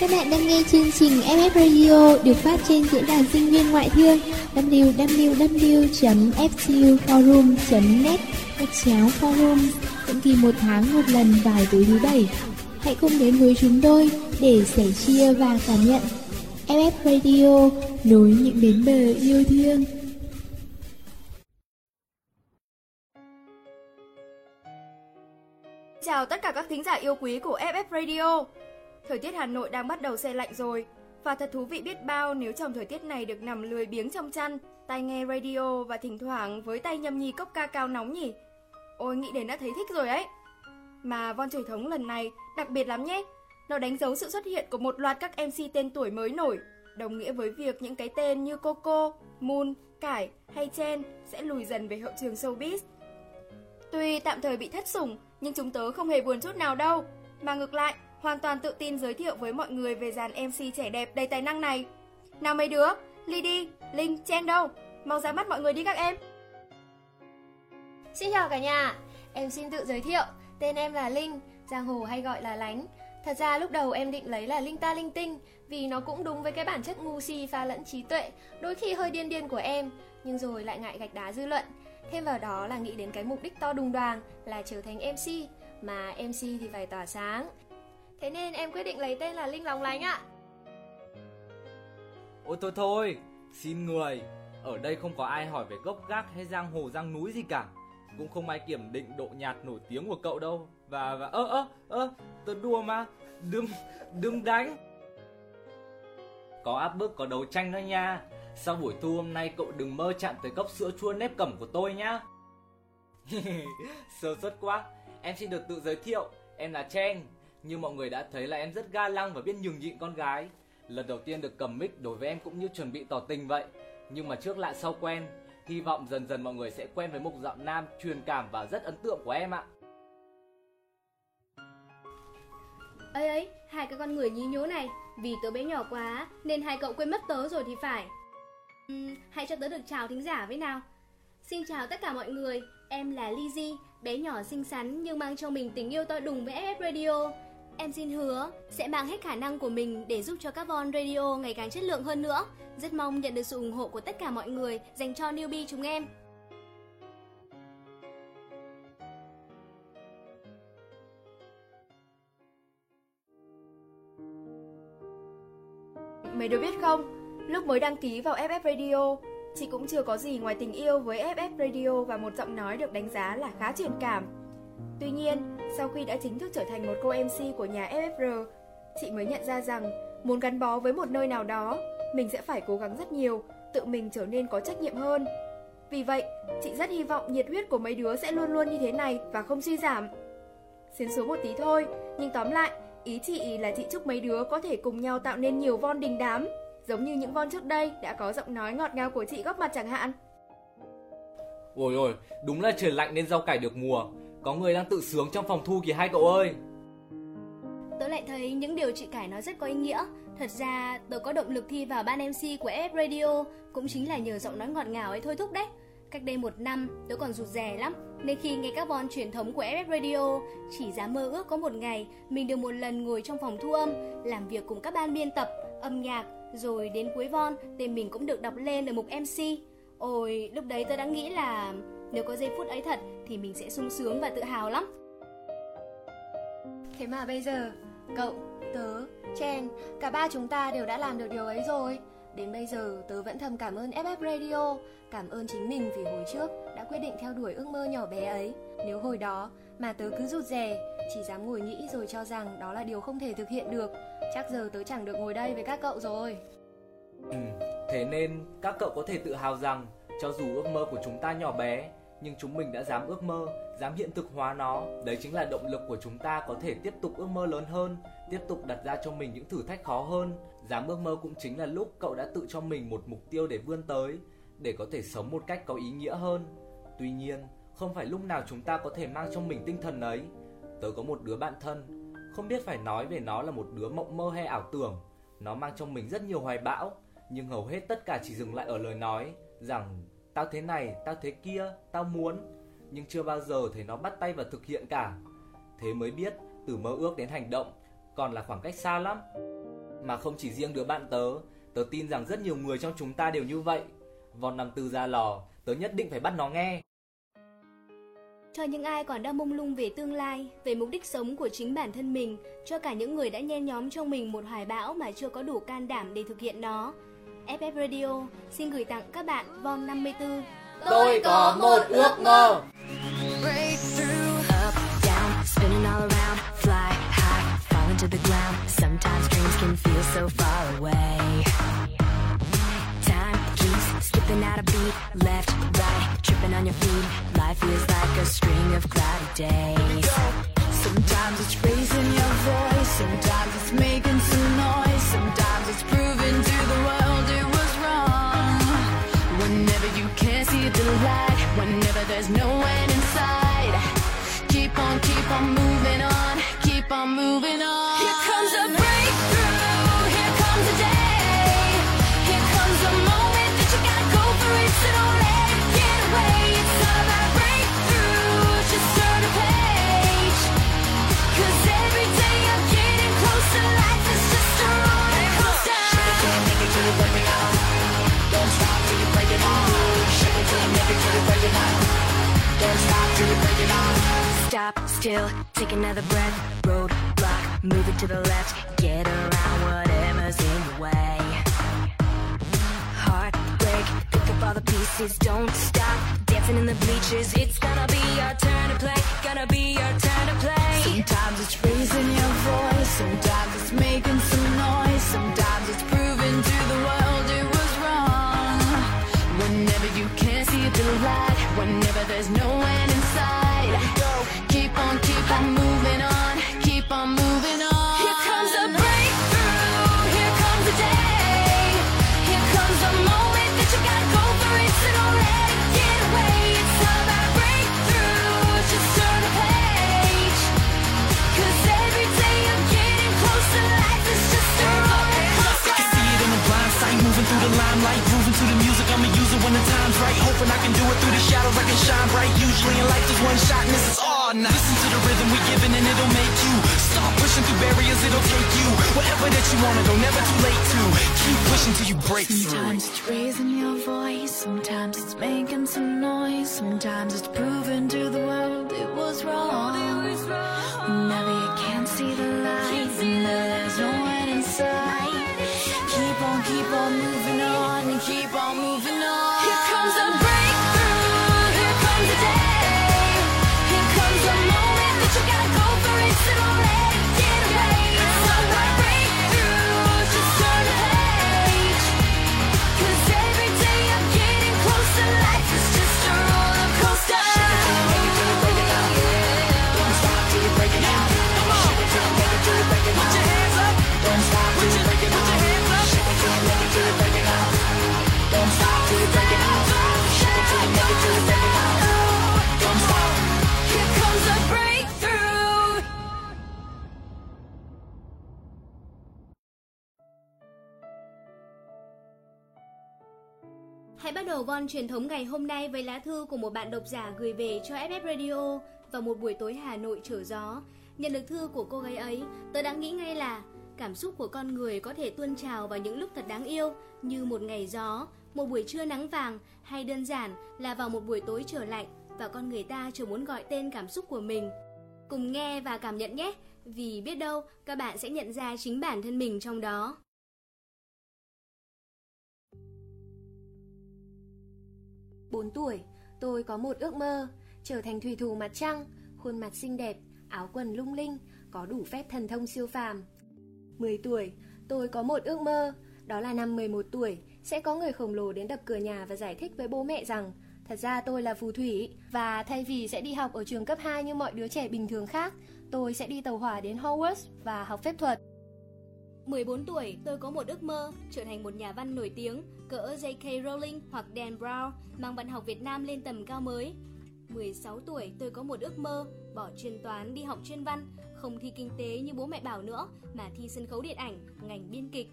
Các bạn đang nghe chương trình FF Radio được phát trên diễn đàn sinh viên ngoại thương www.fcuforum.net gạch chéo forum định kỳ một tháng một lần vào tối thứ bảy. Hãy cùng đến với chúng tôi để sẻ chia và cảm nhận FF Radio, nối những bến bờ yêu thương. Chào tất cả các thính giả yêu quý của FF Radio. Thời tiết Hà Nội đang bắt đầu xe lạnh rồi và thật thú vị biết bao nếu trong thời tiết này được nằm lười biếng trong chăn, tai nghe radio và thỉnh thoảng với tay nhâm nhi cốc ca cao nóng nhỉ. Ôi nghĩ đến đã thấy thích rồi ấy. Mà Von truyền thống lần này đặc biệt lắm nhé. Nó đánh dấu sự xuất hiện của một loạt các MC tên tuổi mới nổi, đồng nghĩa với việc những cái tên như Coco, Moon, Cải hay Chen sẽ lùi dần về hậu trường showbiz. Tuy tạm thời bị thất sủng, nhưng chúng tớ không hề buồn chút nào đâu, mà ngược lại, hoàn toàn tự tin giới thiệu với mọi người về dàn MC trẻ đẹp đầy tài năng này. Nào mấy đứa, ly đi, Linh, Chen đâu? Mau ra mắt mọi người đi các em. Xin chào cả nhà, em xin tự giới thiệu, tên em là Linh, giang hồ hay gọi là Lánh. Thật ra lúc đầu em định lấy là Linh ta linh tinh, vì nó cũng đúng với cái bản chất ngu si pha lẫn trí tuệ, đôi khi hơi điên điên của em, nhưng rồi lại ngại gạch đá dư luận. Thêm vào đó là nghĩ đến cái mục đích to đùng đoàn là trở thành MC, mà MC thì phải tỏa sáng. Thế nên em quyết định lấy tên là Linh Lòng Lánh ạ. Ôi thôi thôi, xin người, ở đây không có ai hỏi về gốc gác hay giang hồ giang núi gì cả. Cũng không ai kiểm định độ nhạt nổi tiếng của cậu đâu. Và và ơ ơ ơ, tớ đùa mà, đừng đừng đánh. Có áp bức có đấu tranh đó nha. Sau buổi thu hôm nay cậu đừng mơ chạm tới cốc sữa chua nếp cẩm của tôi nhá. Sơ suất quá, em xin được tự giới thiệu, em là Chen. Như mọi người đã thấy là em rất ga lăng và biết nhường nhịn con gái. Lần đầu tiên được cầm mic đối với em cũng như chuẩn bị tỏ tình vậy. Nhưng mà trước lạ sau quen, hy vọng dần dần mọi người sẽ quen với mục giọng nam truyền cảm và rất ấn tượng của em ạ. ấy ấy hai cái con người nhí nhố này vì tớ bé nhỏ quá nên hai cậu quên mất tớ rồi thì phải uhm, hãy cho tớ được chào thính giả với nào xin chào tất cả mọi người em là Lizzy bé nhỏ xinh xắn nhưng mang trong mình tình yêu to đùng với FF Radio em xin hứa sẽ mang hết khả năng của mình để giúp cho các von radio ngày càng chất lượng hơn nữa. Rất mong nhận được sự ủng hộ của tất cả mọi người dành cho newbie chúng em. Mấy đứa biết không, lúc mới đăng ký vào FF Radio, chị cũng chưa có gì ngoài tình yêu với FF Radio và một giọng nói được đánh giá là khá truyền cảm. Tuy nhiên, sau khi đã chính thức trở thành một cô MC của nhà FFR, chị mới nhận ra rằng muốn gắn bó với một nơi nào đó, mình sẽ phải cố gắng rất nhiều, tự mình trở nên có trách nhiệm hơn. Vì vậy, chị rất hy vọng nhiệt huyết của mấy đứa sẽ luôn luôn như thế này và không suy giảm. Xến xuống một tí thôi, nhưng tóm lại, Ý chị là chị chúc mấy đứa có thể cùng nhau tạo nên nhiều von đình đám, giống như những von trước đây đã có giọng nói ngọt ngào của chị góp mặt chẳng hạn. Ôi ôi, đúng là trời lạnh nên rau cải được mùa. Có người đang tự sướng trong phòng thu kìa hai cậu ơi. Tớ lại thấy những điều chị Cải nói rất có ý nghĩa. Thật ra, tớ có động lực thi vào ban MC của F Radio cũng chính là nhờ giọng nói ngọt ngào ấy thôi thúc đấy. Cách đây một năm, tớ còn rụt rè lắm, nên khi nghe các bon truyền thống của FF Radio, chỉ dám mơ ước có một ngày mình được một lần ngồi trong phòng thu âm, làm việc cùng các ban biên tập, âm nhạc, rồi đến cuối von, tên mình cũng được đọc lên ở mục MC. Ôi, lúc đấy tớ đã nghĩ là nếu có giây phút ấy thật thì mình sẽ sung sướng và tự hào lắm. Thế mà bây giờ, cậu, tớ, Chen, cả ba chúng ta đều đã làm được điều ấy rồi. Đến bây giờ tớ vẫn thầm cảm ơn FF Radio, cảm ơn chính mình vì hồi trước đã quyết định theo đuổi ước mơ nhỏ bé ấy. Nếu hồi đó mà tớ cứ rụt rè, chỉ dám ngồi nghĩ rồi cho rằng đó là điều không thể thực hiện được, chắc giờ tớ chẳng được ngồi đây với các cậu rồi. Ừ, thế nên các cậu có thể tự hào rằng cho dù ước mơ của chúng ta nhỏ bé, nhưng chúng mình đã dám ước mơ, dám hiện thực hóa nó. Đấy chính là động lực của chúng ta có thể tiếp tục ước mơ lớn hơn, tiếp tục đặt ra cho mình những thử thách khó hơn. Dám ước mơ cũng chính là lúc cậu đã tự cho mình một mục tiêu để vươn tới, để có thể sống một cách có ý nghĩa hơn. Tuy nhiên, không phải lúc nào chúng ta có thể mang trong mình tinh thần ấy. Tớ có một đứa bạn thân, không biết phải nói về nó là một đứa mộng mơ hay ảo tưởng. Nó mang trong mình rất nhiều hoài bão, nhưng hầu hết tất cả chỉ dừng lại ở lời nói rằng tao thế này, tao thế kia, tao muốn, nhưng chưa bao giờ thấy nó bắt tay vào thực hiện cả. Thế mới biết, từ mơ ước đến hành động, còn là khoảng cách xa lắm. Mà không chỉ riêng đứa bạn tớ, tớ tin rằng rất nhiều người trong chúng ta đều như vậy. Vòn nằm từ ra lò, tớ nhất định phải bắt nó nghe. Cho những ai còn đang mông lung về tương lai, về mục đích sống của chính bản thân mình, cho cả những người đã nhen nhóm trong mình một hoài bão mà chưa có đủ can đảm để thực hiện nó. FF Radio xin gửi tặng các bạn Von 54. Tôi có một ước mơ. To the ground. Sometimes dreams can feel so far away. Time keeps skipping out a beat, left, right, tripping on your feet. Life feels like a string of cloudy days. Sometimes it's raising your voice, sometimes it's making some noise, sometimes can't see the light, whenever there's no end in sight, keep on, keep on moving on, keep on moving on. Still, take another breath. Roadblock, move it to the left. Get around whatever's in your way. Heartbreak, pick up all the pieces. Don't stop dancing in the bleachers. It's gonna be our turn to play. Gonna be our turn to play. Sometimes it's raising your voice, sometimes it's making some noise, sometimes it's proving to the world it was wrong. Whenever you can't see the light, whenever there's no end inside. Keep on, keep on moving on, keep on moving on. Here comes a breakthrough, here comes a day, here comes a moment that you gotta go for it, so don't let it get away. It's all about breakthrough, just turn a page. Cause every day I'm getting closer, life is just a roller coaster. I can see it in the blind sight, moving through the limelight, grooving to the music. I'ma use it when the time's right. Hoping I can do it through the shadows, I can shine bright. Usually in life, there's one shot, and this is all night. Listen to the rhythm we giving, and it'll make you pushing through barriers. It'll take you wherever that you wanna go. Never too late to keep pushing till you break through. Sometimes it's raising your voice, sometimes it's making some noise, sometimes it's proving to the world it was wrong. Whenever you can't see the light, whenever there's no end in sight, keep on, keep on moving on, and keep on moving on. Đầu von truyền thống ngày hôm nay với lá thư của một bạn độc giả gửi về cho FF Radio vào một buổi tối Hà Nội trở gió. Nhận được thư của cô gái ấy, tớ đã nghĩ ngay là cảm xúc của con người có thể tuôn trào vào những lúc thật đáng yêu như một ngày gió, một buổi trưa nắng vàng hay đơn giản là vào một buổi tối trở lạnh và con người ta chỉ muốn gọi tên cảm xúc của mình. Cùng nghe và cảm nhận nhé, vì biết đâu các bạn sẽ nhận ra chính bản thân mình trong đó. Bốn tuổi, tôi có một ước mơ, trở thành thủy thủ mặt trăng, khuôn mặt xinh đẹp, áo quần lung linh, có đủ phép thần thông siêu phàm. 10 tuổi, tôi có một ước mơ, đó là năm 11 tuổi, sẽ có người khổng lồ đến đập cửa nhà và giải thích với bố mẹ rằng Thật ra tôi là phù thủy và thay vì sẽ đi học ở trường cấp 2 như mọi đứa trẻ bình thường khác, tôi sẽ đi tàu hỏa đến Hogwarts và học phép thuật. 14 tuổi, tôi có một ước mơ trở thành một nhà văn nổi tiếng, cỡ J.K. Rowling hoặc Dan Brown, mang văn học Việt Nam lên tầm cao mới. 16 tuổi, tôi có một ước mơ, bỏ chuyên toán đi học chuyên văn, không thi kinh tế như bố mẹ bảo nữa, mà thi sân khấu điện ảnh, ngành biên kịch.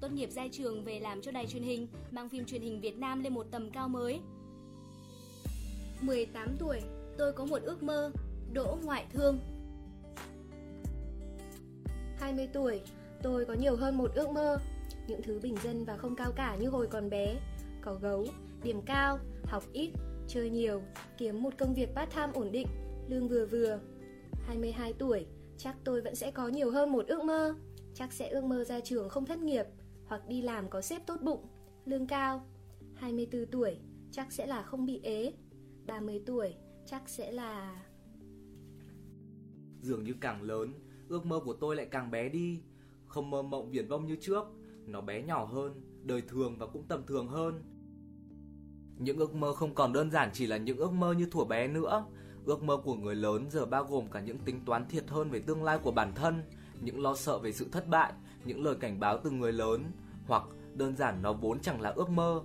Tốt nghiệp ra trường về làm cho đài truyền hình, mang phim truyền hình Việt Nam lên một tầm cao mới. 18 tuổi, tôi có một ước mơ, đỗ ngoại thương. 20 tuổi, tôi có nhiều hơn một ước mơ. Những thứ bình dân và không cao cả như hồi còn bé. Có gấu, điểm cao, học ít, chơi nhiều, kiếm một công việc part-time ổn định, lương vừa vừa. 22 tuổi, chắc tôi vẫn sẽ có nhiều hơn một ước mơ. Chắc sẽ ước mơ ra trường không thất nghiệp, hoặc đi làm có sếp tốt bụng, lương cao. 24 tuổi, chắc sẽ là không bị ế. 30 tuổi, chắc sẽ là... Dường như càng lớn, ước mơ của tôi lại càng bé đi. Không mơ mộng viển vông như trước, nó bé nhỏ hơn, đời thường và cũng tầm thường hơn. Những ước mơ không còn đơn giản chỉ là những ước mơ như thuở bé nữa. Ước mơ của người lớn giờ bao gồm cả những tính toán thiệt hơn về tương lai của bản thân, những lo sợ về sự thất bại, những lời cảnh báo từ người lớn, hoặc đơn giản nó vốn chẳng là ước mơ.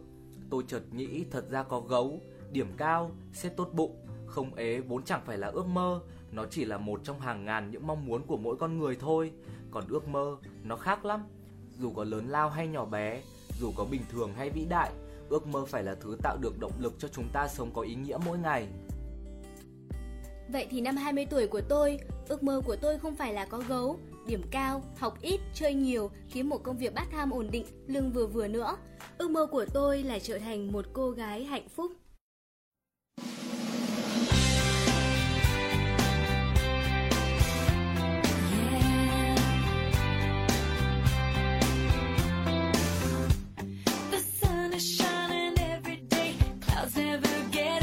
Tôi chợt nghĩ thật ra có gấu, điểm cao, xét tốt bụng, không ế vốn chẳng phải là ước mơ, nó chỉ là một trong hàng ngàn những mong muốn của mỗi con người thôi. Còn ước mơ, nó khác lắm. Dù có lớn lao hay nhỏ bé, dù có bình thường hay vĩ đại, ước mơ phải là thứ tạo được động lực cho chúng ta sống có ý nghĩa mỗi ngày. Vậy thì năm 20 tuổi của tôi, ước mơ của tôi không phải là có gấu, điểm cao, học ít, chơi nhiều, kiếm một công việc bắt tham ổn định, lương vừa vừa nữa. Ước mơ của tôi là trở thành một cô gái hạnh phúc. Never get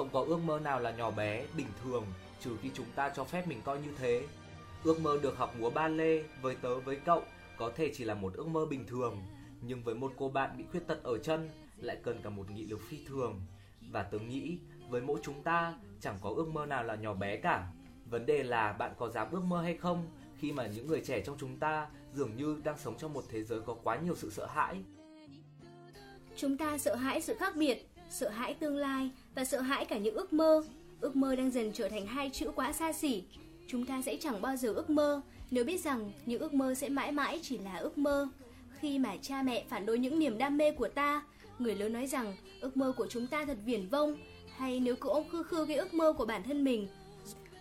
Không có ước mơ nào là nhỏ bé, bình thường, trừ khi chúng ta cho phép mình coi như thế. Ước mơ được học múa ba lê với tớ với cậu có thể chỉ là một ước mơ bình thường, nhưng với một cô bạn bị khuyết tật ở chân lại cần cả một nghị lực phi thường. Và tớ nghĩ với mỗi chúng ta chẳng có ước mơ nào là nhỏ bé cả. Vấn đề là bạn có dám ước mơ hay không khi mà những người trẻ trong chúng ta dường như đang sống trong một thế giới có quá nhiều sự sợ hãi. Chúng ta sợ hãi sự khác biệt, sợ hãi tương lai và sợ hãi cả những ước mơ. Ước mơ đang dần trở thành hai chữ quá xa xỉ. Chúng ta sẽ chẳng bao giờ ước mơ, Nếu biết rằng những ước mơ sẽ mãi mãi chỉ là ước mơ, khi mà cha mẹ phản đối những niềm đam mê của ta, người lớn nói rằng ước mơ của chúng ta thật viển vông, hay nếu cứ ôm khư khư cái ước mơ của bản thân mình,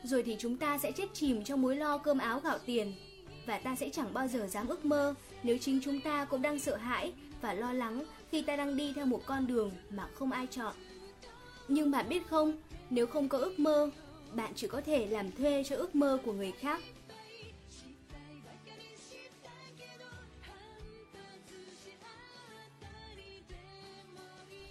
rồi thì chúng ta sẽ chết chìm trong mối lo cơm áo gạo tiền. Và ta sẽ chẳng bao giờ dám ước mơ nếu chính chúng ta cũng đang sợ hãi và lo lắng khi ta đang đi theo một con đường mà không ai chọn. Nhưng bạn biết không, nếu không có ước mơ, bạn chỉ có thể làm thuê cho ước mơ của người khác.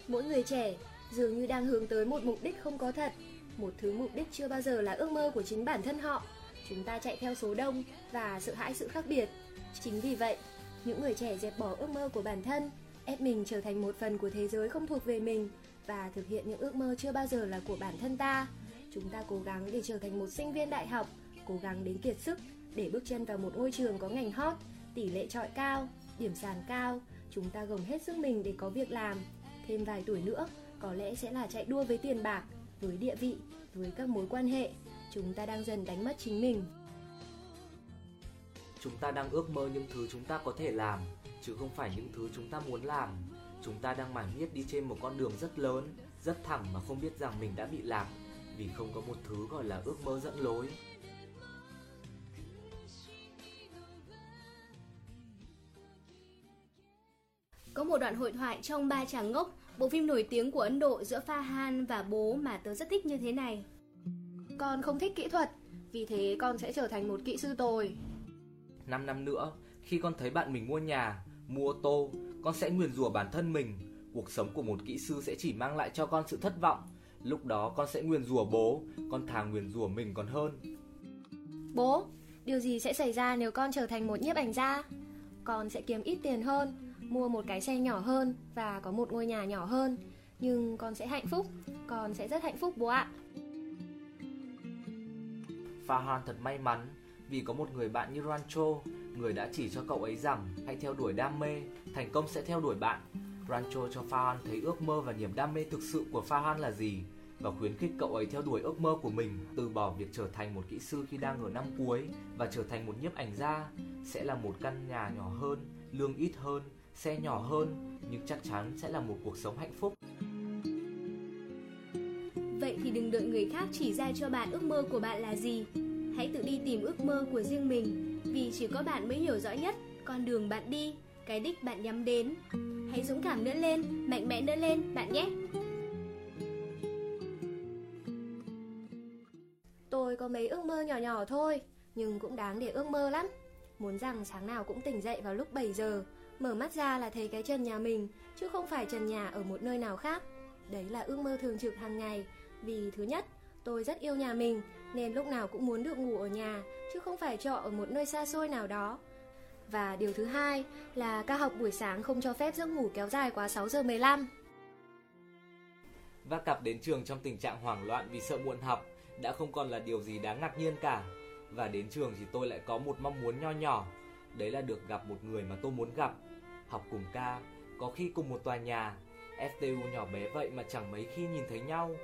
Mỗi người trẻ dường như đang hướng tới một mục đích không có thật, một thứ mục đích chưa bao giờ là ước mơ của chính bản thân họ. Chúng ta chạy theo số đông và sợ hãi sự khác biệt. Chính vì vậy, những người trẻ dẹp bỏ ước mơ của bản thân, ép mình trở thành một phần của thế giới không thuộc về mình và thực hiện những ước mơ chưa bao giờ là của bản thân ta. Chúng ta cố gắng để trở thành một sinh viên đại học, cố gắng đến kiệt sức để bước chân vào một ngôi trường có ngành hot, tỷ lệ trọi cao, điểm sàn cao. Chúng ta gồng hết sức mình để có việc làm. Thêm vài tuổi nữa, có lẽ sẽ là chạy đua với tiền bạc, với địa vị, với các mối quan hệ. Chúng ta đang dần đánh mất chính mình. Chúng ta đang ước mơ những thứ chúng ta có thể làm, chứ không phải những thứ chúng ta muốn làm. Chúng ta đang mải miết đi trên một con đường rất lớn, rất thẳng mà không biết rằng mình đã bị lạc, vì không có một thứ gọi là ước mơ dẫn lối. Có một đoạn hội thoại trong Ba Chàng Ngốc, bộ phim nổi tiếng của Ấn Độ giữa Fahan và bố mà tớ rất thích như thế này. Con không thích kỹ thuật, vì thế con sẽ trở thành một kỹ sư tồi. 5 năm nữa, khi con thấy bạn mình mua nhà, mua ô tô, con sẽ nguyền rủa bản thân mình. Cuộc sống của một kỹ sư sẽ chỉ mang lại cho con sự thất vọng. Lúc đó con sẽ nguyền rủa bố, con thà nguyền rủa mình còn hơn. Bố, điều gì sẽ xảy ra nếu con trở thành một nhiếp ảnh gia? Con sẽ kiếm ít tiền hơn, mua một cái xe nhỏ hơn và có một ngôi nhà nhỏ hơn. Nhưng con sẽ hạnh phúc, con sẽ rất hạnh phúc bố ạ. Fahan thật may mắn vì có một người bạn như Rancho, người đã chỉ cho cậu ấy rằng hãy theo đuổi đam mê, thành công sẽ theo đuổi bạn. Rancho cho Fahan thấy ước mơ và niềm đam mê thực sự của Fahan là gì và khuyến khích cậu ấy theo đuổi ước mơ của mình, từ bỏ việc trở thành một kỹ sư khi đang ở năm cuối và trở thành một nhiếp ảnh gia, sẽ là một căn nhà nhỏ hơn, lương ít hơn, xe nhỏ hơn, nhưng chắc chắn sẽ là một cuộc sống hạnh phúc. Vậy thì đừng đợi người khác chỉ ra cho bạn ước mơ của bạn là gì. Hãy tự đi tìm ước mơ của riêng mình, vì chỉ có bạn mới hiểu rõ nhất con đường bạn đi, cái đích bạn nhắm đến. Hãy dũng cảm nữa lên, mạnh mẽ nữa lên bạn nhé. Tôi có mấy ước mơ nhỏ nhỏ thôi, nhưng cũng đáng để ước mơ lắm. Muốn rằng sáng nào cũng tỉnh dậy vào lúc 7 giờ, mở mắt ra là thấy cái trần nhà mình, chứ không phải trần nhà ở một nơi nào khác. Đấy là ước mơ thường trực hàng ngày, vì thứ nhất, tôi rất yêu nhà mình, nên lúc nào cũng muốn được ngủ ở nhà, chứ không phải trọ ở một nơi xa xôi nào đó. Và điều thứ hai là ca học buổi sáng không cho phép giấc ngủ kéo dài quá 6 giờ 15. Và cặp đến trường trong tình trạng hoảng loạn vì sợ muộn học đã không còn là điều gì đáng ngạc nhiên cả. Và đến trường thì tôi lại có một mong muốn nho nhỏ, đấy là được gặp một người mà tôi muốn gặp. Học cùng ca, có khi cùng một tòa nhà, FTU nhỏ bé vậy mà chẳng mấy khi nhìn thấy nhau.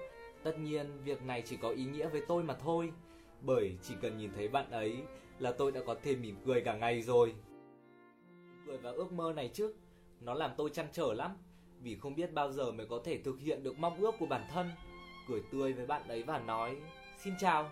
Tất nhiên, việc này chỉ có ý nghĩa với tôi mà thôi, bởi chỉ cần nhìn thấy bạn ấy là tôi đã có thể mỉm cười cả ngày rồi. Cười vào ước mơ này chứ, nó làm tôi chăn trở lắm, vì không biết bao giờ mới có thể thực hiện được mong ước của bản thân. Cười tươi với bạn ấy và nói, xin chào.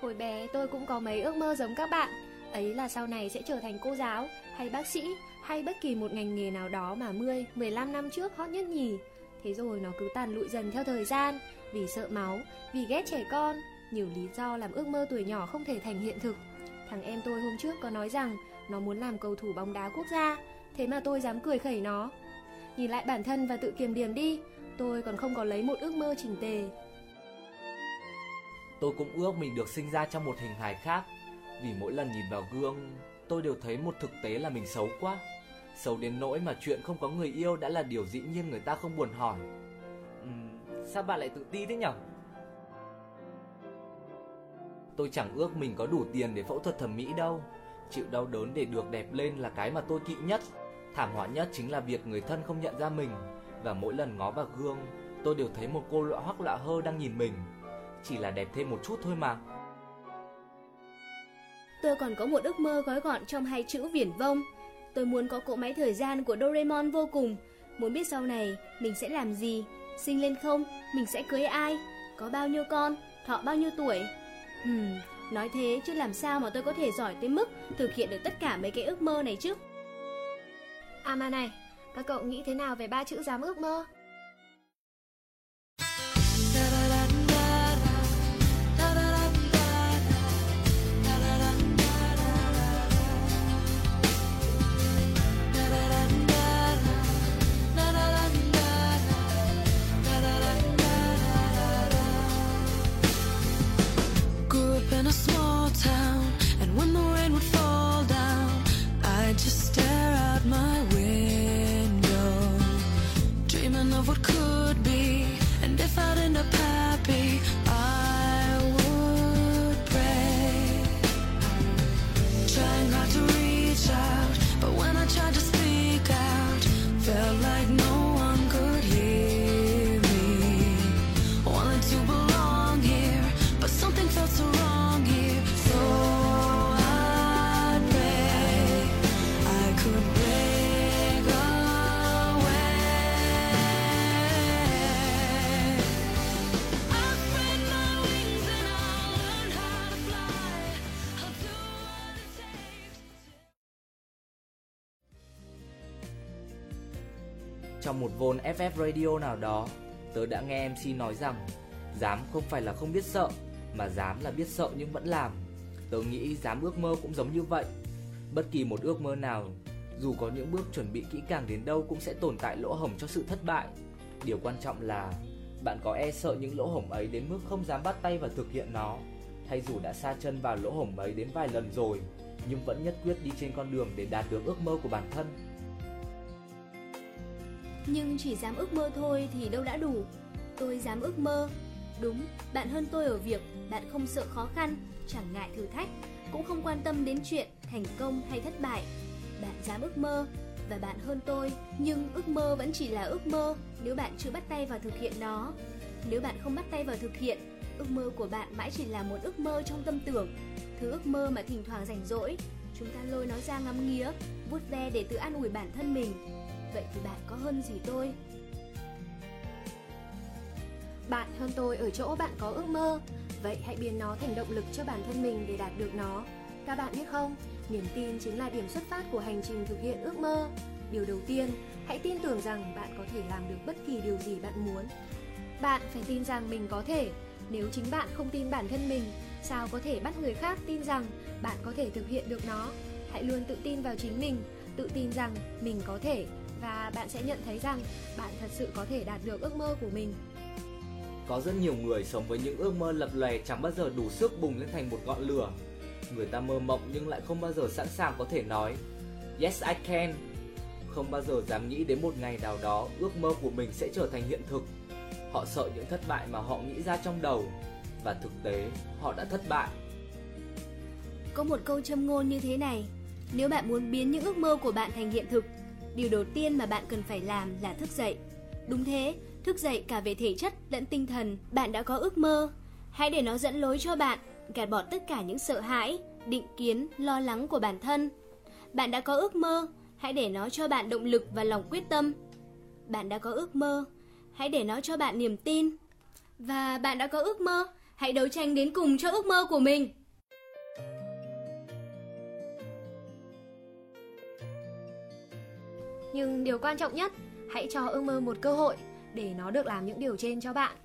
Hồi bé tôi cũng có mấy ước mơ giống các bạn Ấy là sau này sẽ trở thành cô giáo Hay bác sĩ hay bất kỳ một ngành nghề nào đó mà 10, 15 năm trước hot nhất nhì Thế rồi nó cứ tàn lụi dần theo thời gian Vì sợ máu, vì ghét trẻ con Nhiều lý do làm ước mơ tuổi nhỏ không thể thành hiện thực. Thằng em tôi hôm trước có nói rằng Nó muốn làm cầu thủ bóng đá quốc gia Thế mà tôi dám cười khẩy nó. Nhìn lại bản thân và tự kiềm điểm đi Tôi còn không có lấy một ước mơ chỉnh tề. Tôi cũng ước mình được sinh ra trong một hình hài khác Vì mỗi lần nhìn vào gương Tôi đều thấy một thực tế là mình xấu quá. Xấu đến nỗi mà chuyện không có người yêu đã là điều dĩ nhiên người ta không buồn hỏi. Uhm, Sao bạn lại tự ti thế nhở? Tôi chẳng ước mình có đủ tiền để phẫu thuật thẩm mỹ đâu. Chịu đau đớn để được đẹp lên là cái mà tôi kỵ nhất. Thảm họa nhất chính là việc người thân không nhận ra mình. Và mỗi lần ngó vào gương Tôi đều thấy một cô lọ hoắc lạ hơ đang nhìn mình. Chỉ là đẹp thêm một chút thôi mà. Tôi còn có một ước mơ gói gọn trong hai chữ viển vông. Tôi muốn có cỗ máy thời gian của Doraemon vô cùng. Muốn biết sau này mình sẽ làm gì, sinh lên không, mình sẽ cưới ai, có bao nhiêu con, thọ bao nhiêu tuổi. Hmm, nói thế chứ làm sao mà tôi có thể giỏi tới mức thực hiện được tất cả mấy cái ước mơ này chứ. À mà này, các cậu nghĩ thế nào về ba chữ dám ước mơ? the past. Trong một vôn FF Radio nào đó, tớ đã nghe MC nói rằng dám không phải là không biết sợ, mà dám là biết sợ nhưng vẫn làm. Tớ nghĩ dám ước mơ cũng giống như vậy. Bất kỳ một ước mơ nào, dù có những bước chuẩn bị kỹ càng đến đâu cũng sẽ tồn tại lỗ hổng cho sự thất bại. Điều quan trọng là bạn có e sợ những lỗ hổng ấy đến mức không dám bắt tay và thực hiện nó, hay dù đã sa chân vào lỗ hổng ấy đến vài lần rồi, nhưng vẫn nhất quyết đi trên con đường để đạt được ước mơ của bản thân. Nhưng chỉ dám ước mơ thôi thì đâu đã đủ. Tôi dám ước mơ. Đúng, bạn hơn tôi ở việc bạn không sợ khó khăn, chẳng ngại thử thách, cũng không quan tâm đến chuyện thành công hay thất bại. Bạn dám ước mơ và bạn hơn tôi, nhưng ước mơ vẫn chỉ là ước mơ nếu bạn chưa bắt tay vào thực hiện nó. Nếu bạn không bắt tay vào thực hiện, ước mơ của bạn mãi chỉ là một ước mơ trong tâm tưởng, thứ ước mơ mà thỉnh thoảng rảnh rỗi, chúng ta lôi nó ra ngắm nghía, vuốt ve để tự an ủi bản thân mình. Vậy thì bạn có hơn gì tôi? Bạn hơn tôi ở chỗ bạn có ước mơ, vậy hãy biến nó thành động lực cho bản thân mình để đạt được nó. Các bạn biết không, niềm tin chính là điểm xuất phát của hành trình thực hiện ước mơ. Điều đầu tiên, hãy tin tưởng rằng bạn có thể làm được bất kỳ điều gì bạn muốn. Bạn phải tin rằng mình có thể, nếu chính bạn không tin bản thân mình, sao có thể bắt người khác tin rằng bạn có thể thực hiện được nó? Hãy luôn tự tin vào chính mình, tự tin rằng mình có thể và bạn sẽ nhận thấy rằng bạn thật sự có thể đạt được ước mơ của mình. Có rất nhiều người sống với những ước mơ lập lòe chẳng bao giờ đủ sức bùng lên thành một ngọn lửa. Người ta mơ mộng nhưng lại không bao giờ sẵn sàng có thể nói Yes I can. Không bao giờ dám nghĩ đến một ngày nào đó ước mơ của mình sẽ trở thành hiện thực. Họ sợ những thất bại mà họ nghĩ ra trong đầu và thực tế họ đã thất bại. Có một câu châm ngôn như thế này, nếu bạn muốn biến những ước mơ của bạn thành hiện thực, điều đầu tiên mà bạn cần phải làm là thức dậy. Đúng thế, thức dậy cả về thể chất lẫn tinh thần, bạn đã có ước mơ. Hãy để nó dẫn lối cho bạn, gạt bỏ tất cả những sợ hãi, định kiến, lo lắng của bản thân. Bạn đã có ước mơ, hãy để nó cho bạn động lực và lòng quyết tâm. Bạn đã có ước mơ, hãy để nó cho bạn niềm tin. Và bạn đã có ước mơ, hãy đấu tranh đến cùng cho ước mơ của mình. Nhưng điều quan trọng nhất, hãy cho ước mơ một cơ hội để nó được làm những điều trên cho bạn.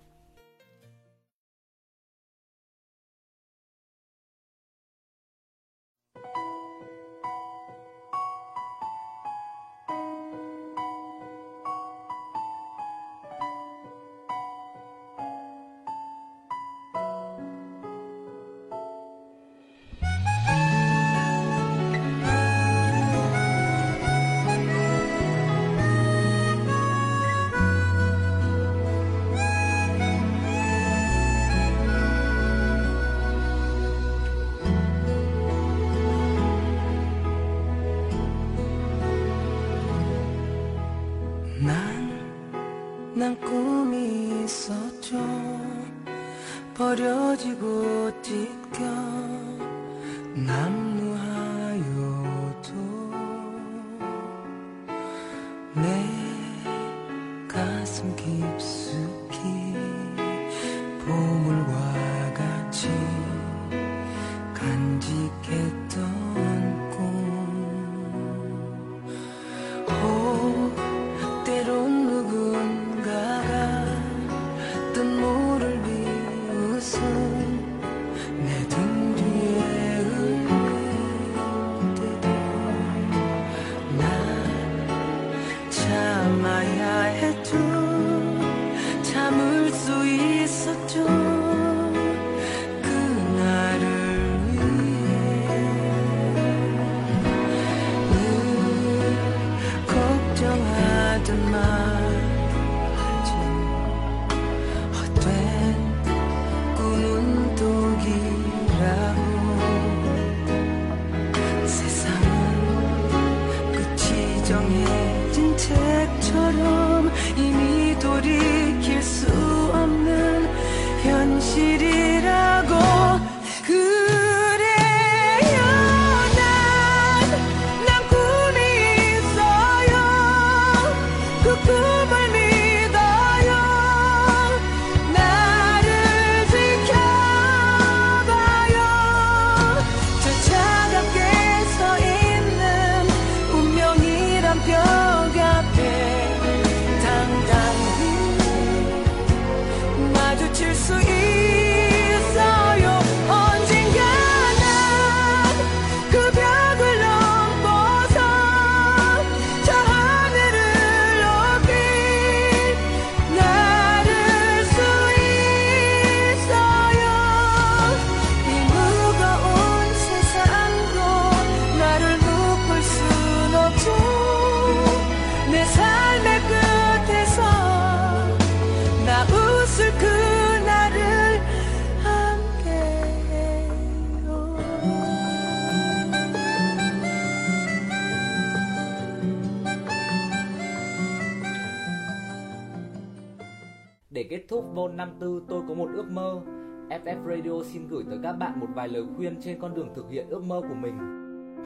Để kết thúc Vol năm tư tôi có một ước mơ. FF Radio xin gửi tới các bạn một vài lời khuyên trên con đường thực hiện ước mơ của mình.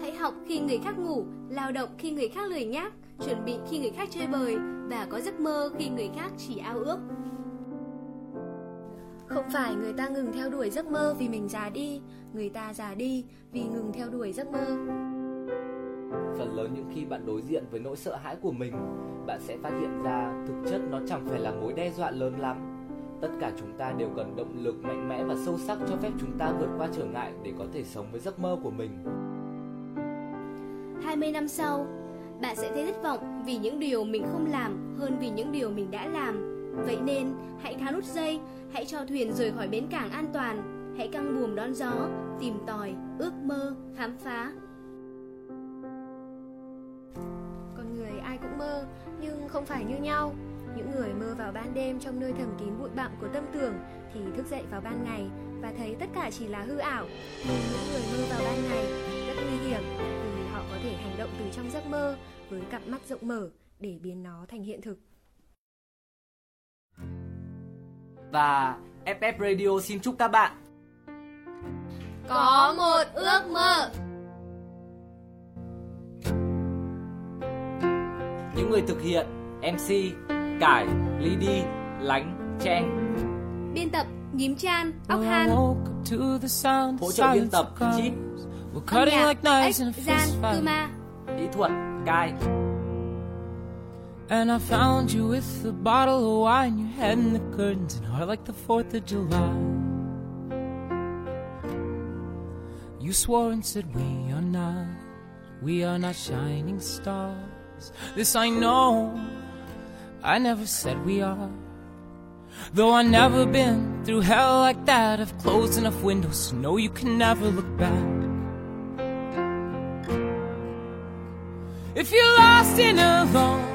Hãy học khi người khác ngủ, lao động khi người khác lười nhác, chuẩn bị khi người khác chơi bời và có giấc mơ khi người khác chỉ ao ước. Không phải người ta ngừng theo đuổi giấc mơ vì mình già đi, người ta già đi vì ngừng theo đuổi giấc mơ. Phần lớn những khi bạn đối diện với nỗi sợ hãi của mình, bạn sẽ phát hiện ra thực chất nó chẳng phải là mối đe dọa lớn lắm. Tất cả chúng ta đều cần động lực mạnh mẽ và sâu sắc cho phép chúng ta vượt qua trở ngại để có thể sống với giấc mơ của mình. 20 năm sau, bạn sẽ thấy thất vọng vì những điều mình không làm hơn vì những điều mình đã làm. Vậy nên, hãy tháo nút dây, hãy cho thuyền rời khỏi bến cảng an toàn, hãy căng buồm đón gió, tìm tòi, ước mơ, khám phá. Cũng mơ, nhưng không phải như nhau. Những người mơ vào ban đêm trong nơi thầm kín bụi bặm của tâm tưởng thì thức dậy vào ban ngày và thấy tất cả chỉ là hư ảo. Nhưng những người mơ vào ban ngày rất nguy hiểm vì họ có thể hành động từ trong giấc mơ với cặp mắt rộng mở để biến nó thành hiện thực. Và FF Radio xin chúc các bạn Có một ước mơ. Những người thực hiện MC Cải, Lady, Lánh, Chen, Biên tập Nhím Chan, I Han, hỗ trợ biên tập Chip, âm nhạc Ếch, Gian. Kuma. kỹ thuật Cai, And I found you with a bottle of wine, your head in the curtains, and heart like the 4th of July. You swore and said, We are not, we are not shining stars. This I know, I never said we are. Though I've never been through hell like that, I've closed enough windows to know you can never look back. If you're lost and alone,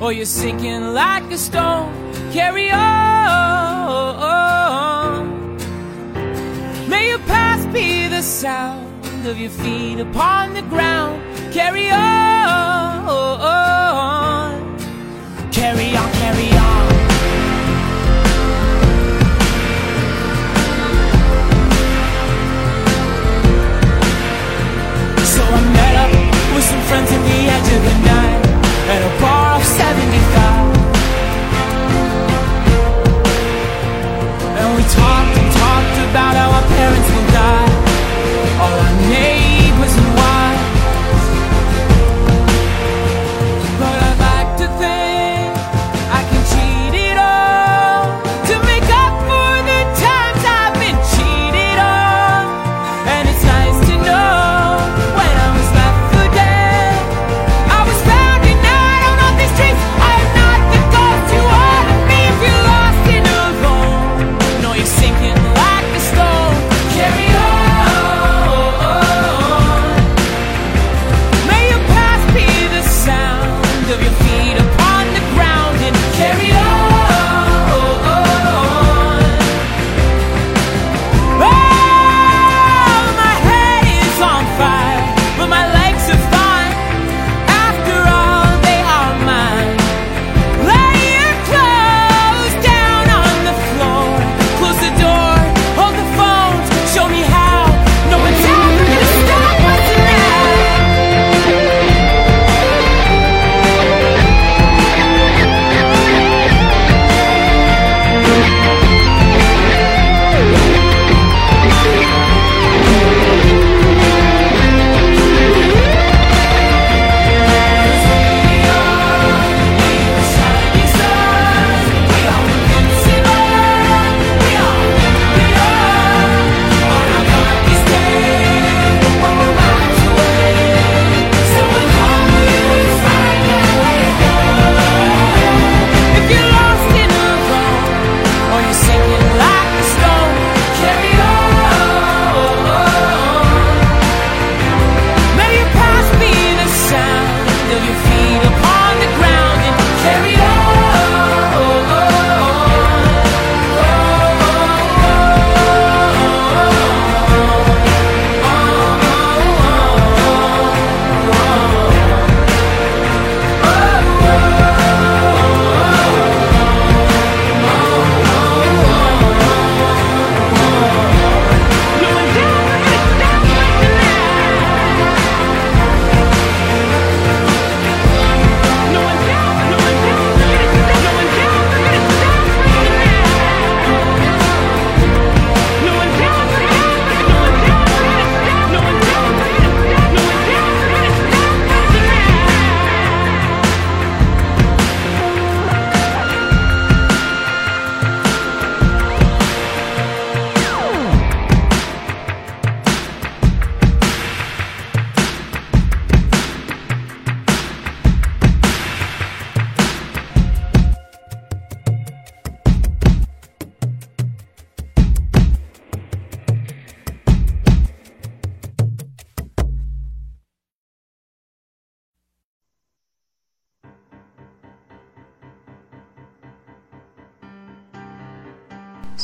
or you're sinking like a stone, carry on. May your past be the sound of your feet upon the ground. Carry on. Carry on, carry on. So I met up with some friends at the edge of the night at a bar off 75. And we talked and talked about how our parents will die. All I need.